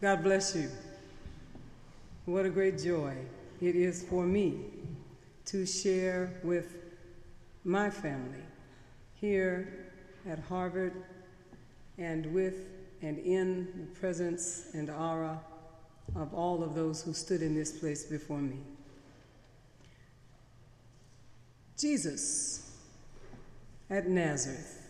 God bless you. What a great joy it is for me to share with my family here at Harvard and with and in the presence and aura of all of those who stood in this place before me. Jesus at Nazareth.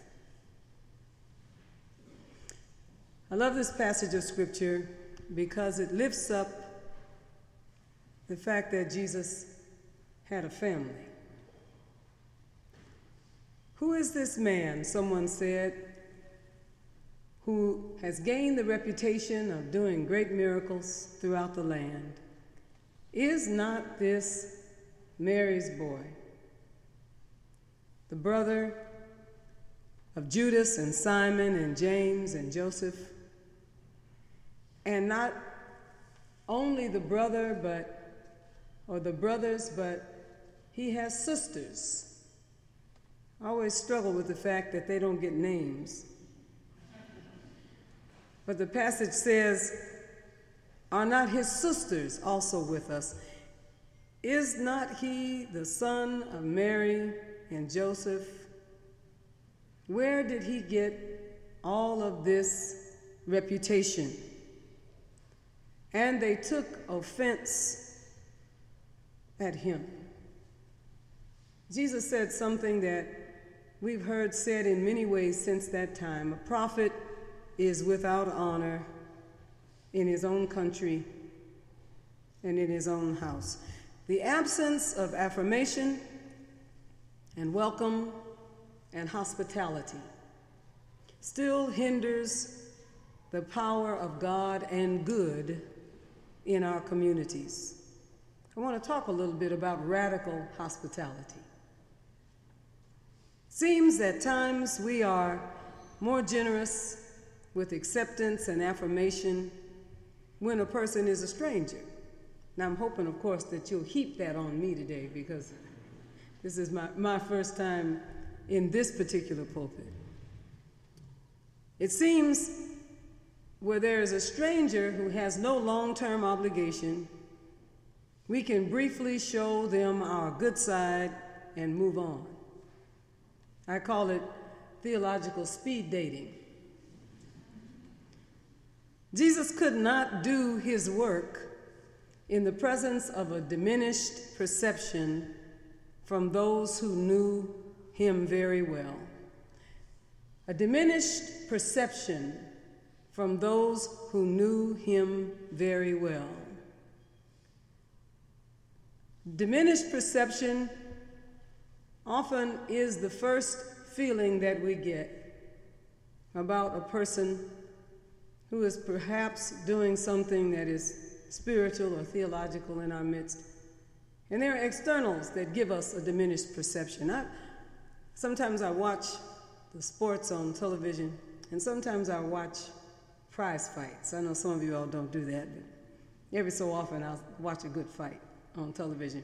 I love this passage of scripture because it lifts up the fact that Jesus had a family. Who is this man, someone said, who has gained the reputation of doing great miracles throughout the land? Is not this Mary's boy, the brother of Judas and Simon and James and Joseph? And not only the brother, but, or the brothers, but he has sisters. I always struggle with the fact that they don't get names. But the passage says, Are not his sisters also with us? Is not he the son of Mary and Joseph? Where did he get all of this reputation? And they took offense at him. Jesus said something that we've heard said in many ways since that time a prophet is without honor in his own country and in his own house. The absence of affirmation and welcome and hospitality still hinders the power of God and good in our communities. I want to talk a little bit about radical hospitality. Seems at times we are more generous with acceptance and affirmation when a person is a stranger. Now, I'm hoping, of course, that you'll heap that on me today because this is my, my first time in this particular pulpit. It seems where there is a stranger who has no long term obligation, we can briefly show them our good side and move on. I call it theological speed dating. Jesus could not do his work in the presence of a diminished perception from those who knew him very well. A diminished perception from those who knew him very well. Diminished perception often is the first feeling that we get about a person who is perhaps doing something that is spiritual or theological in our midst. And there are externals that give us a diminished perception. I, sometimes I watch the sports on television, and sometimes I watch prize fights. I know some of you all don't do that, but every so often I'll watch a good fight on television.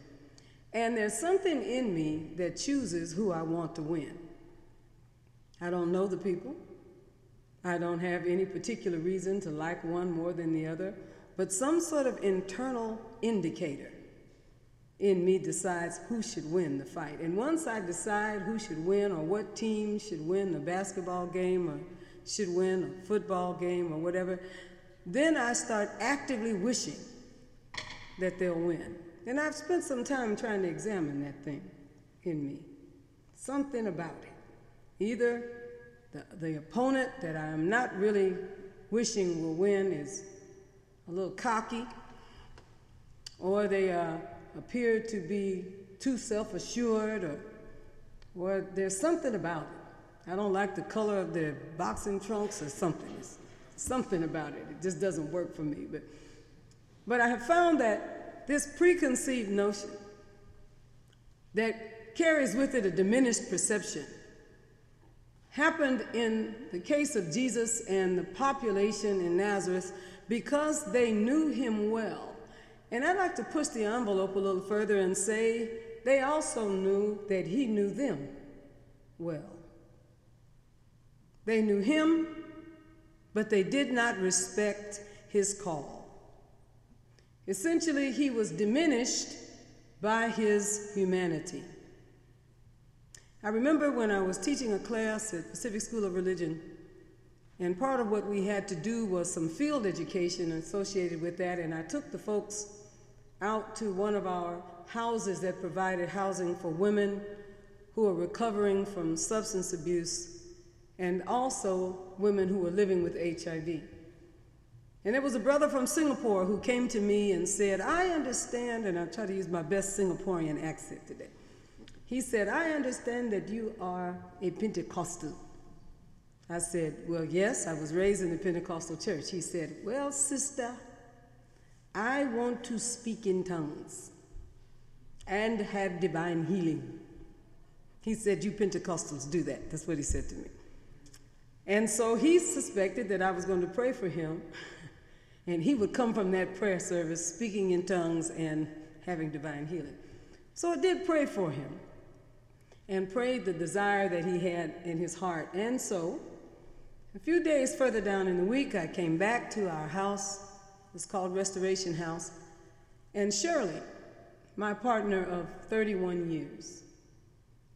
And there's something in me that chooses who I want to win. I don't know the people. I don't have any particular reason to like one more than the other, but some sort of internal indicator in me decides who should win the fight. And once I decide who should win or what team should win the basketball game or should win a football game or whatever, then I start actively wishing that they'll win. And I've spent some time trying to examine that thing in me. Something about it. Either the, the opponent that I am not really wishing will win is a little cocky, or they uh, appear to be too self assured, or, or there's something about it I don't like the color of their boxing trunks or something. It's something about it. It just doesn't work for me. But, but I have found that this preconceived notion that carries with it a diminished perception happened in the case of Jesus and the population in Nazareth because they knew him well. And I'd like to push the envelope a little further and say they also knew that he knew them well. They knew him, but they did not respect his call. Essentially, he was diminished by his humanity. I remember when I was teaching a class at Pacific School of Religion, and part of what we had to do was some field education associated with that, and I took the folks out to one of our houses that provided housing for women who are recovering from substance abuse and also women who were living with HIV. And there was a brother from Singapore who came to me and said, I understand, and I'll try to use my best Singaporean accent today. He said, I understand that you are a Pentecostal. I said, Well, yes, I was raised in the Pentecostal church. He said, Well, sister, I want to speak in tongues and have divine healing. He said, You Pentecostals do that. That's what he said to me. And so he suspected that I was going to pray for him, and he would come from that prayer service speaking in tongues and having divine healing. So I did pray for him and prayed the desire that he had in his heart. And so, a few days further down in the week, I came back to our house. It's called Restoration House. And Shirley, my partner of 31 years,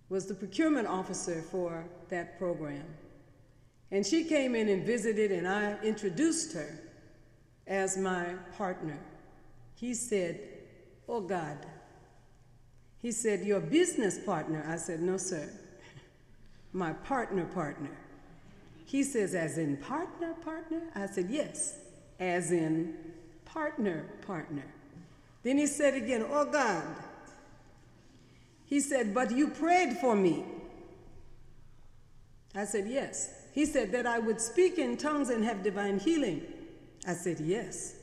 was the procurement officer for that program. And she came in and visited, and I introduced her as my partner. He said, Oh God. He said, Your business partner? I said, No, sir. My partner, partner. He says, As in partner, partner? I said, Yes, as in partner, partner. Then he said again, Oh God. He said, But you prayed for me. I said, Yes. He said that I would speak in tongues and have divine healing. I said, Yes.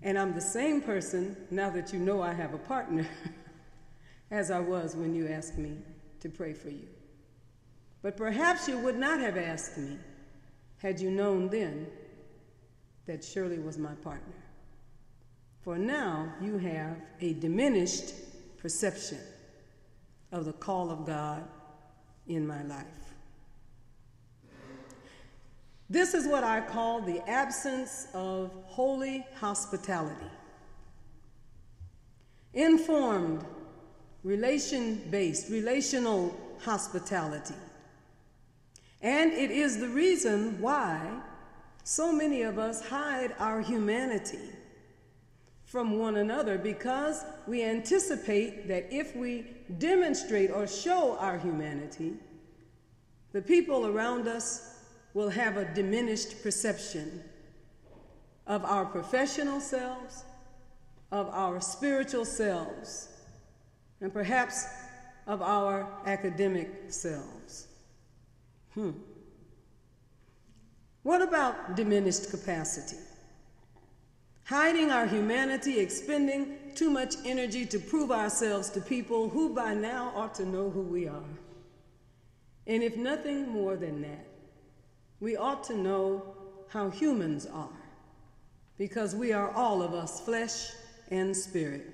And I'm the same person now that you know I have a partner as I was when you asked me to pray for you. But perhaps you would not have asked me had you known then that Shirley was my partner. For now you have a diminished perception of the call of God in my life. This is what I call the absence of holy hospitality. Informed, relation based, relational hospitality. And it is the reason why so many of us hide our humanity from one another because we anticipate that if we demonstrate or show our humanity, the people around us will have a diminished perception of our professional selves, of our spiritual selves, and perhaps of our academic selves. Hmm. What about diminished capacity? hiding our humanity, expending too much energy to prove ourselves to people who by now ought to know who we are. And if nothing more than that, we ought to know how humans are, because we are all of us flesh and spirit.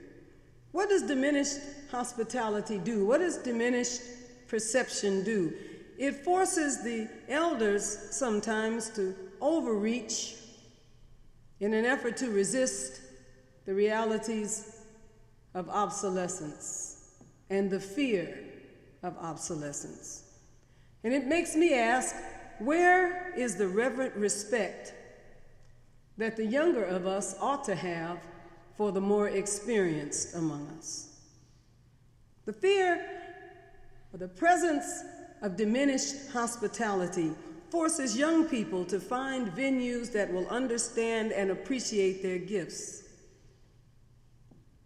What does diminished hospitality do? What does diminished perception do? It forces the elders sometimes to overreach in an effort to resist the realities of obsolescence and the fear of obsolescence. And it makes me ask where is the reverent respect that the younger of us ought to have for the more experienced among us? The fear or the presence of diminished hospitality forces young people to find venues that will understand and appreciate their gifts.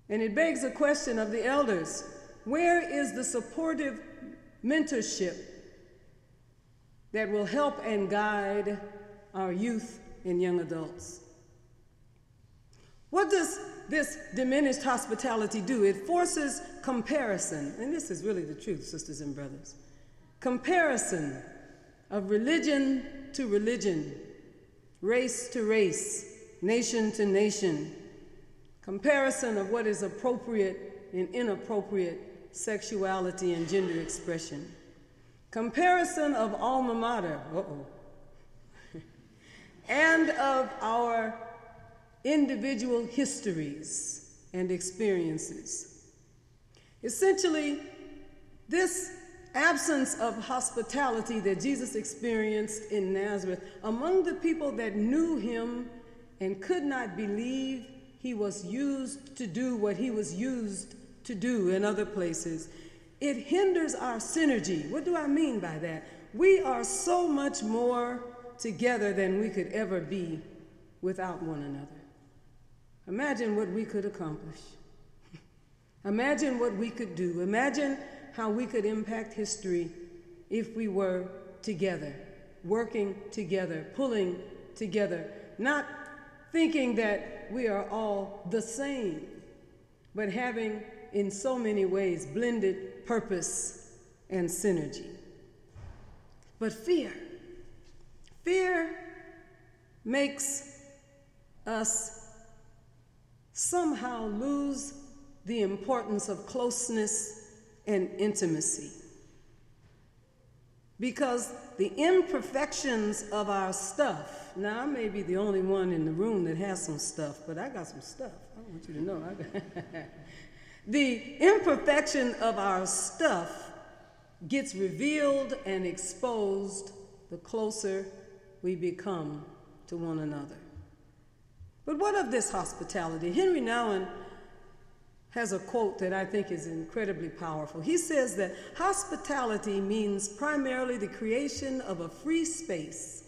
And it begs a question of the elders where is the supportive mentorship that will help and guide our youth and young adults? What does this diminished hospitality do? It forces comparison, and this is really the truth, sisters and brothers. Comparison of religion to religion, race to race, nation to nation, comparison of what is appropriate and inappropriate sexuality and gender expression, comparison of alma mater, uh-oh, and of our individual histories and experiences. Essentially, this absence of hospitality that Jesus experienced in Nazareth among the people that knew him and could not believe he was used to do what he was used to do in other places. It hinders our synergy. What do I mean by that? We are so much more together than we could ever be without one another. Imagine what we could accomplish. Imagine what we could do. Imagine how we could impact history if we were together, working together, pulling together, not thinking that we are all the same, but having in so many ways blended purpose and synergy. But fear, fear makes us somehow lose the importance of closeness and intimacy. Because the imperfections of our stuff, now I may be the only one in the room that has some stuff, but I got some stuff. I want you to know. the imperfection of our stuff gets revealed and exposed the closer we become to one another. But what of this hospitality? Henri Nouwen has a quote that I think is incredibly powerful. He says that hospitality means primarily the creation of a free space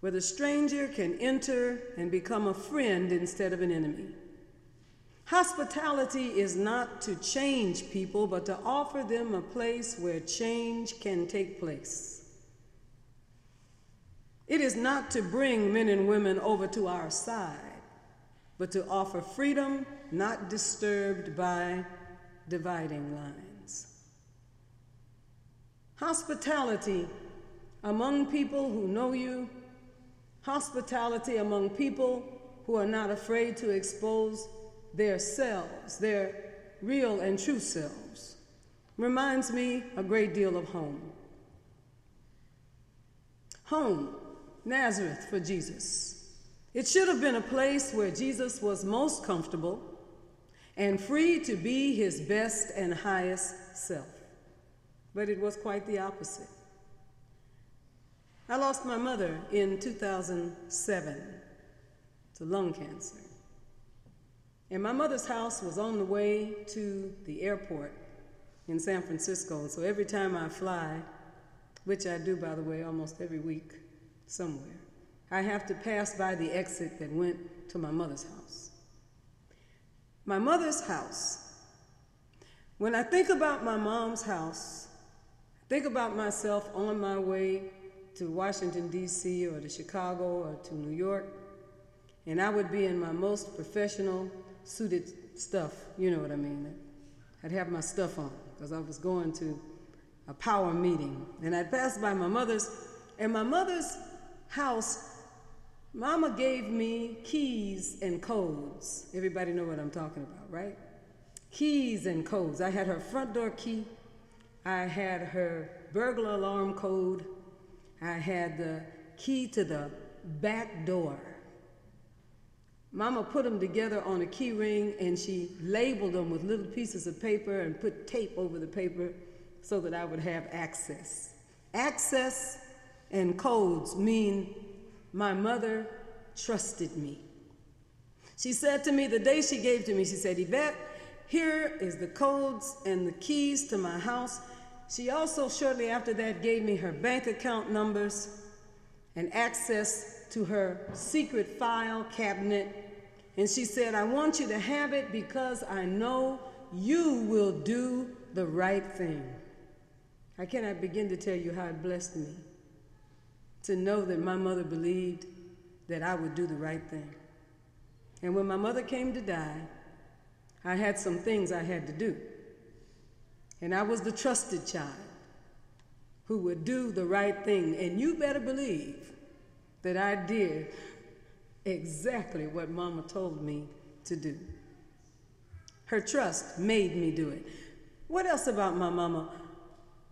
where the stranger can enter and become a friend instead of an enemy. Hospitality is not to change people, but to offer them a place where change can take place. It is not to bring men and women over to our side, but to offer freedom not disturbed by dividing lines. Hospitality among people who know you, hospitality among people who are not afraid to expose their selves, their real and true selves, reminds me a great deal of home. Home, Nazareth for Jesus. It should have been a place where Jesus was most comfortable and free to be his best and highest self. But it was quite the opposite. I lost my mother in 2007 to lung cancer. And my mother's house was on the way to the airport in San Francisco. So every time I fly, which I do, by the way, almost every week somewhere, I have to pass by the exit that went to my mother's house. My mother's house. When I think about my mom's house, think about myself on my way to Washington, D.C., or to Chicago, or to New York, and I would be in my most professional suited stuff, you know what I mean. I'd have my stuff on because I was going to a power meeting. And I'd pass by my mother's, and my mother's house Mama gave me keys and codes. Everybody know what I'm talking about, right? Keys and codes. I had her front door key. I had her burglar alarm code. I had the key to the back door. Mama put them together on a key ring and she labeled them with little pieces of paper and put tape over the paper so that I would have access. Access and codes mean my mother trusted me. She said to me the day she gave to me, she said, Yvette, here is the codes and the keys to my house. She also, shortly after that, gave me her bank account numbers and access to her secret file cabinet. And she said, I want you to have it because I know you will do the right thing. I cannot begin to tell you how it blessed me to know that my mother believed that I would do the right thing. And when my mother came to die, I had some things I had to do. And I was the trusted child who would do the right thing. And you better believe that I did exactly what Mama told me to do. Her trust made me do it. What else about my mama?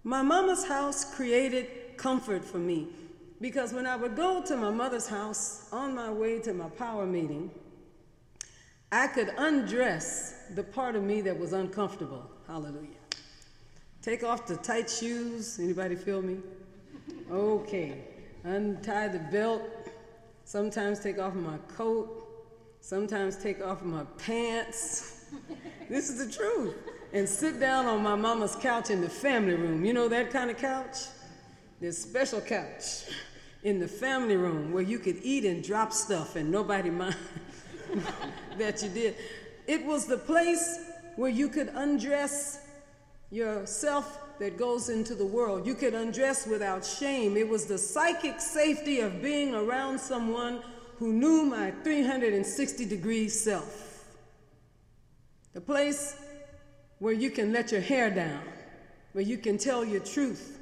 My mama's house created comfort for me. Because when I would go to my mother's house on my way to my power meeting, I could undress the part of me that was uncomfortable. Hallelujah. Take off the tight shoes. Anybody feel me? Okay. Untie the belt. Sometimes take off my coat. Sometimes take off my pants. this is the truth. And sit down on my mama's couch in the family room. You know that kind of couch? This special couch in the family room where you could eat and drop stuff and nobody mind that you did. It was the place where you could undress yourself that goes into the world. You could undress without shame. It was the psychic safety of being around someone who knew my 360 degree self. The place where you can let your hair down, where you can tell your truth.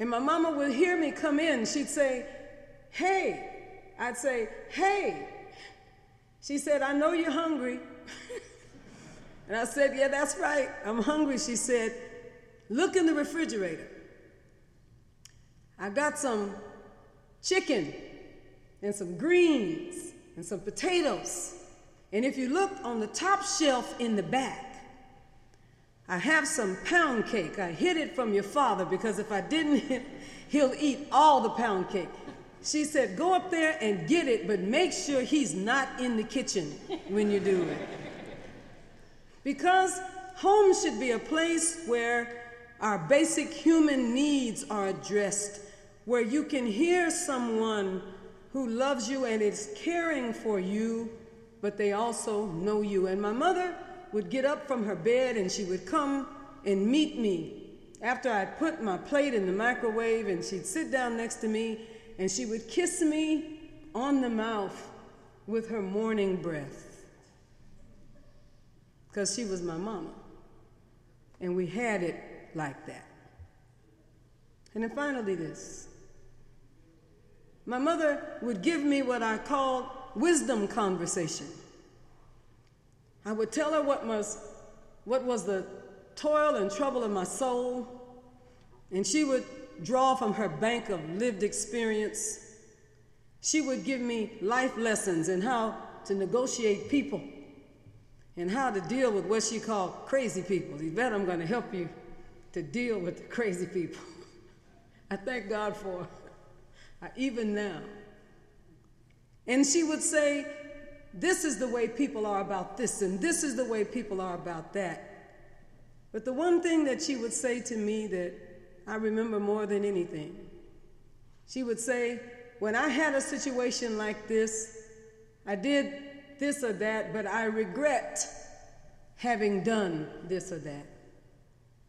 And my mama would hear me come in. She'd say, Hey. I'd say, Hey. She said, I know you're hungry. and I said, Yeah, that's right. I'm hungry. She said, Look in the refrigerator. I got some chicken and some greens and some potatoes. And if you look on the top shelf in the back, I have some pound cake. I hid it from your father because if I didn't, he'll eat all the pound cake. She said, Go up there and get it, but make sure he's not in the kitchen when you do it. Because home should be a place where our basic human needs are addressed, where you can hear someone who loves you and is caring for you, but they also know you. And my mother would get up from her bed and she would come and meet me after I'd put my plate in the microwave, and she'd sit down next to me and she would kiss me on the mouth with her morning breath. Because she was my mama. And we had it like that. And then finally, this my mother would give me what I called wisdom conversation. I would tell her what was, what was the toil and trouble of my soul, and she would draw from her bank of lived experience. She would give me life lessons in how to negotiate people and how to deal with what she called crazy people. You bet I'm going to help you to deal with the crazy people. I thank God for even now. And she would say, This is the way people are about this, and this is the way people are about that. But the one thing that she would say to me that I remember more than anything, she would say, When I had a situation like this, I did this or that, but I regret having done this or that.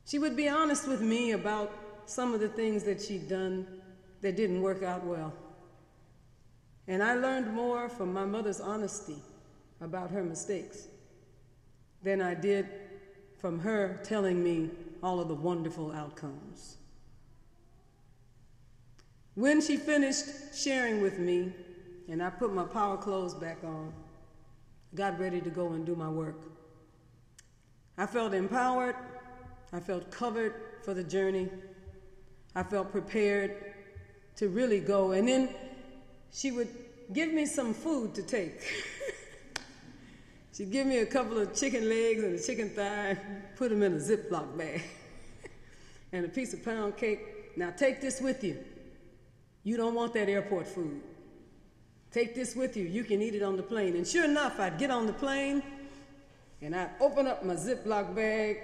She would be honest with me about some of the things that she'd done that didn't work out well. And I learned more from my mother's honesty about her mistakes than I did from her telling me all of the wonderful outcomes. When she finished sharing with me, and I put my power clothes back on, got ready to go and do my work. I felt empowered, I felt covered for the journey, I felt prepared to really go. And then she would give me some food to take. She'd give me a couple of chicken legs and a chicken thigh, put them in a Ziploc bag, and a piece of pound cake. Now take this with you. You don't want that airport food. Take this with you. You can eat it on the plane. And sure enough, I'd get on the plane and I'd open up my Ziploc bag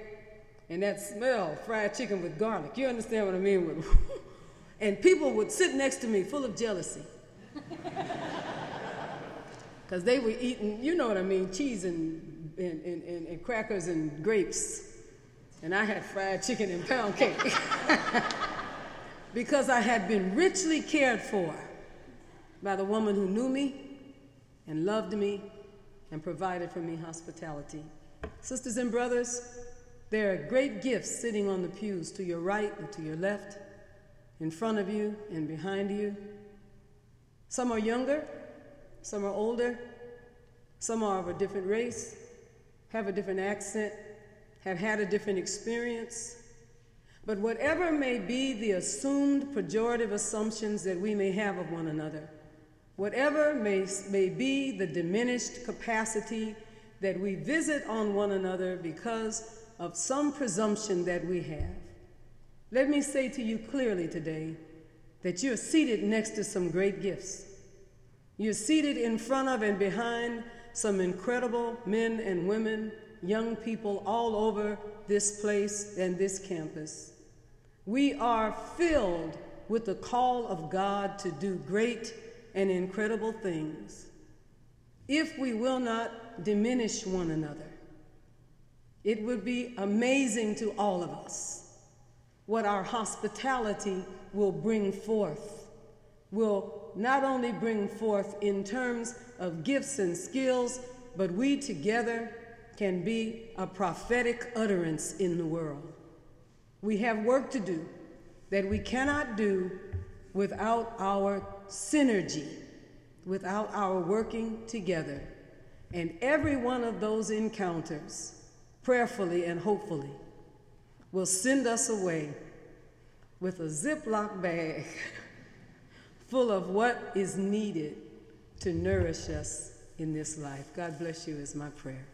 and that smell fried chicken with garlic. You understand what I mean And people would sit next to me full of jealousy. Because they were eating, you know what I mean, cheese and, and, and, and, crackers and grapes. And I had fried chicken and pound cake. because I had been richly cared for by the woman who knew me and loved me and provided for me hospitality. Sisters and brothers, there are great gifts sitting on the pews to your right and to your left in front of you and behind you. Some are younger, some are older, some are of a different race, have a different accent, have had a different experience. But whatever may be the assumed pejorative assumptions that we may have of one another, Whatever may, may be the diminished capacity that we visit on one another because of some presumption that we have, let me say to you clearly today that you're seated next to some great gifts. You're seated in front of and behind some incredible men and women, young people all over this place and this campus. We are filled with the call of God to do great and incredible things. If we will not diminish one another, it would be amazing to all of us what our hospitality will bring forth, will not only bring forth in terms of gifts and skills, but we together can be a prophetic utterance in the world. We have work to do that we cannot do without our synergy, without our working together. And every one of those encounters, prayerfully and hopefully, will send us away with a Ziploc bag full of what is needed to nourish us in this life. God bless you, is my prayer.